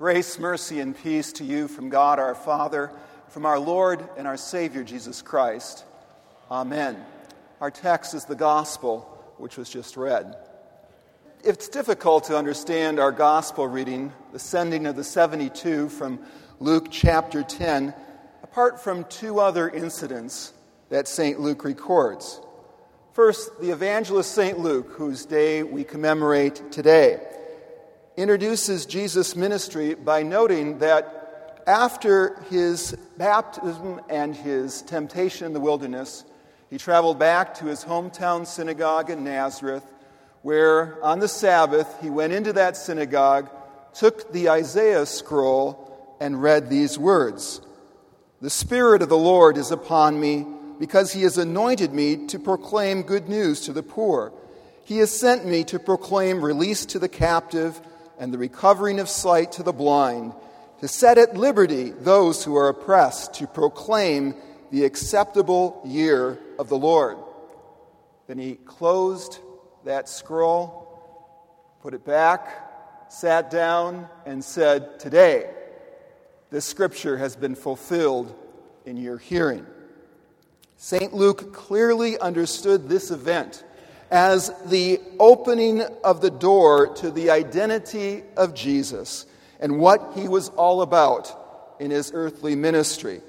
Grace, mercy, and peace to you from God our Father, from our Lord and our Savior Jesus Christ. Amen. Our text is the gospel, which was just read. It's difficult to understand our gospel reading, the sending of the 72 from Luke chapter 10, apart from two other incidents that St. Luke records. First, the evangelist St. Luke, whose day we commemorate today introduces Jesus' ministry by noting that after his baptism and his temptation in the wilderness, he traveled back to his hometown synagogue in Nazareth, where on the Sabbath he went into that synagogue, took the Isaiah scroll, and read these words The Spirit of the Lord is upon me, because he has anointed me to proclaim good news to the poor. He has sent me to proclaim release to the captive and the recovering of sight to the blind, to set at liberty those who are oppressed, to proclaim the acceptable year of the Lord. Then he closed that scroll, put it back, sat down, and said, Today, this scripture has been fulfilled in your hearing. St. Luke clearly understood this event as the opening of the door to the identity of Jesus and what he was all about in his earthly ministry.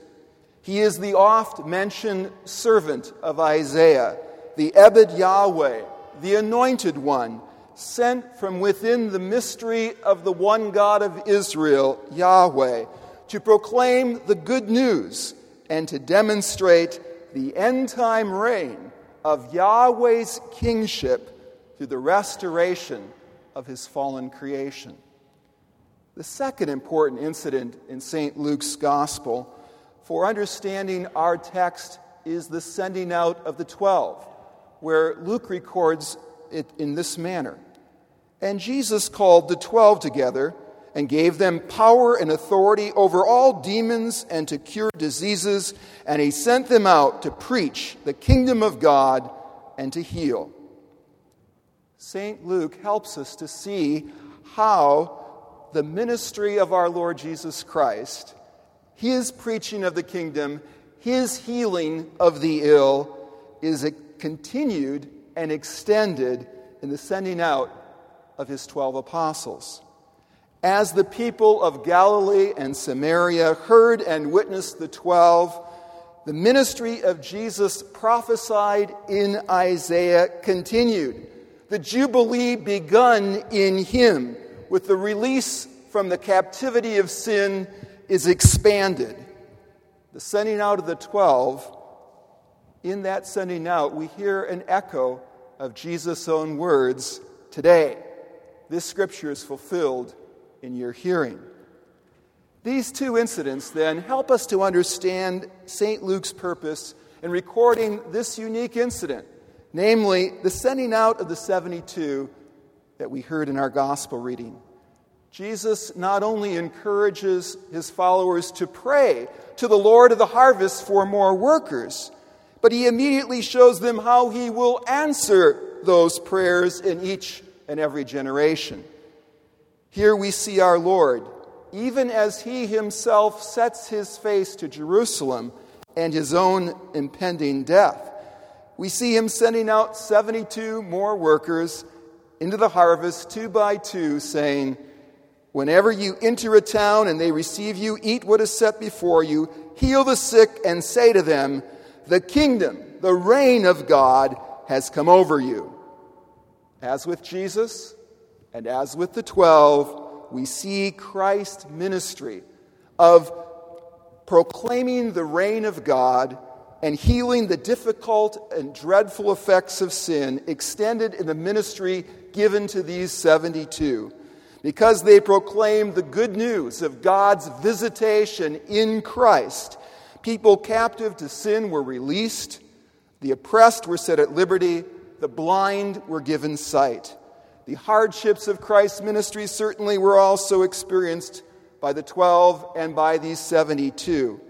He is the oft mentioned servant of Isaiah, the Ebed Yahweh, the anointed one, sent from within the mystery of the one God of Israel, Yahweh, to proclaim the good news and to demonstrate the end time reign of Yahweh's kingship through the restoration of his fallen creation. The second important incident in St. Luke's gospel for understanding our text is the sending out of the twelve, where Luke records it in this manner. And Jesus called the twelve together and gave them power and authority over all demons and to cure diseases, and he sent them out to preach the kingdom of God and to heal. St. Luke helps us to see how the ministry of our Lord Jesus Christ, his preaching of the kingdom, his healing of the ill, is continued and extended in the sending out of his 12 apostles. As the people of Galilee and Samaria heard and witnessed the twelve, the ministry of Jesus prophesied in Isaiah continued. The Jubilee begun in him with the release from the captivity of sin is expanded. The sending out of the twelve, in that sending out, we hear an echo of Jesus' own words today. This scripture is fulfilled in your hearing. These two incidents then help us to understand St. Luke's purpose in recording this unique incident, namely the sending out of the 72 that we heard in our gospel reading. Jesus not only encourages his followers to pray to the Lord of the harvest for more workers, but he immediately shows them how he will answer those prayers in each and every generation. Here we see our Lord, even as he himself sets his face to Jerusalem and his own impending death. We see him sending out 72 more workers into the harvest, two by two, saying, Whenever you enter a town and they receive you, eat what is set before you, heal the sick, and say to them, The kingdom, the reign of God has come over you. As with Jesus, and as with the twelve, we see Christ's ministry of proclaiming the reign of God and healing the difficult and dreadful effects of sin extended in the ministry given to these 72. Because they proclaimed the good news of God's visitation in Christ, people captive to sin were released, the oppressed were set at liberty, the blind were given sight. The hardships of Christ's ministry certainly were also experienced by the 12 and by these 72.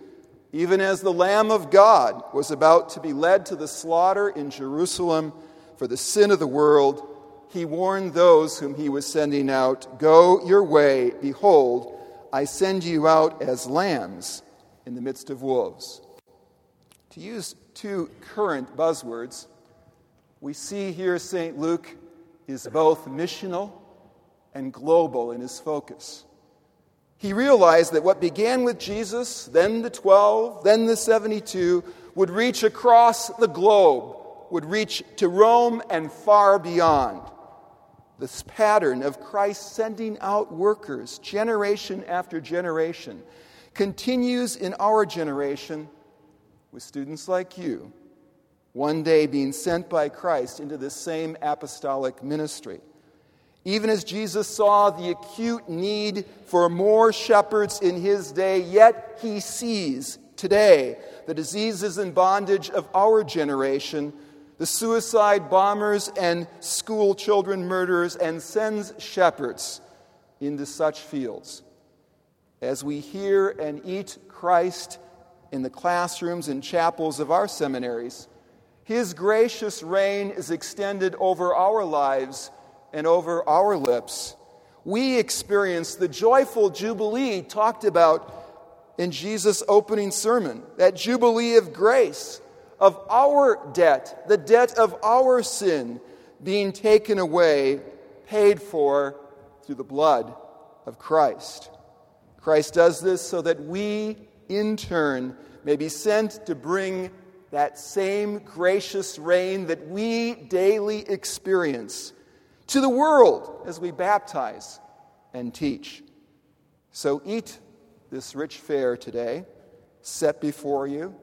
Even as the Lamb of God was about to be led to the slaughter in Jerusalem for the sin of the world, he warned those whom he was sending out Go your way, behold, I send you out as lambs in the midst of wolves. To use two current buzzwords, we see here St. Luke is both missional and global in his focus. He realized that what began with Jesus, then the 12, then the 72, would reach across the globe, would reach to Rome and far beyond. This pattern of Christ sending out workers generation after generation continues in our generation with students like you, one day being sent by Christ into this same apostolic ministry. Even as Jesus saw the acute need for more shepherds in his day, yet he sees today the diseases and bondage of our generation, the suicide bombers and school children murderers, and sends shepherds into such fields. As we hear and eat Christ in the classrooms and chapels of our seminaries, his gracious reign is extended over our lives and over our lips. We experience the joyful jubilee talked about in Jesus' opening sermon, that jubilee of grace, of our debt, the debt of our sin being taken away, paid for through the blood of Christ. Christ does this so that we, in turn, may be sent to bring that same gracious reign that we daily experience to the world as we baptize and teach. So eat this rich fare today, set before you.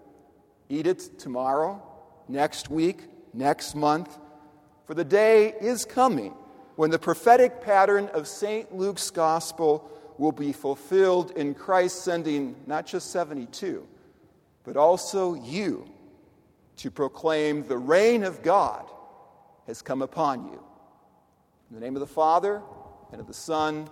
Eat it tomorrow, next week, next month, for the day is coming when the prophetic pattern of St. Luke's gospel will be fulfilled in Christ sending not just 72, but also you to proclaim the reign of God has come upon you. In the name of the Father, and of the Son,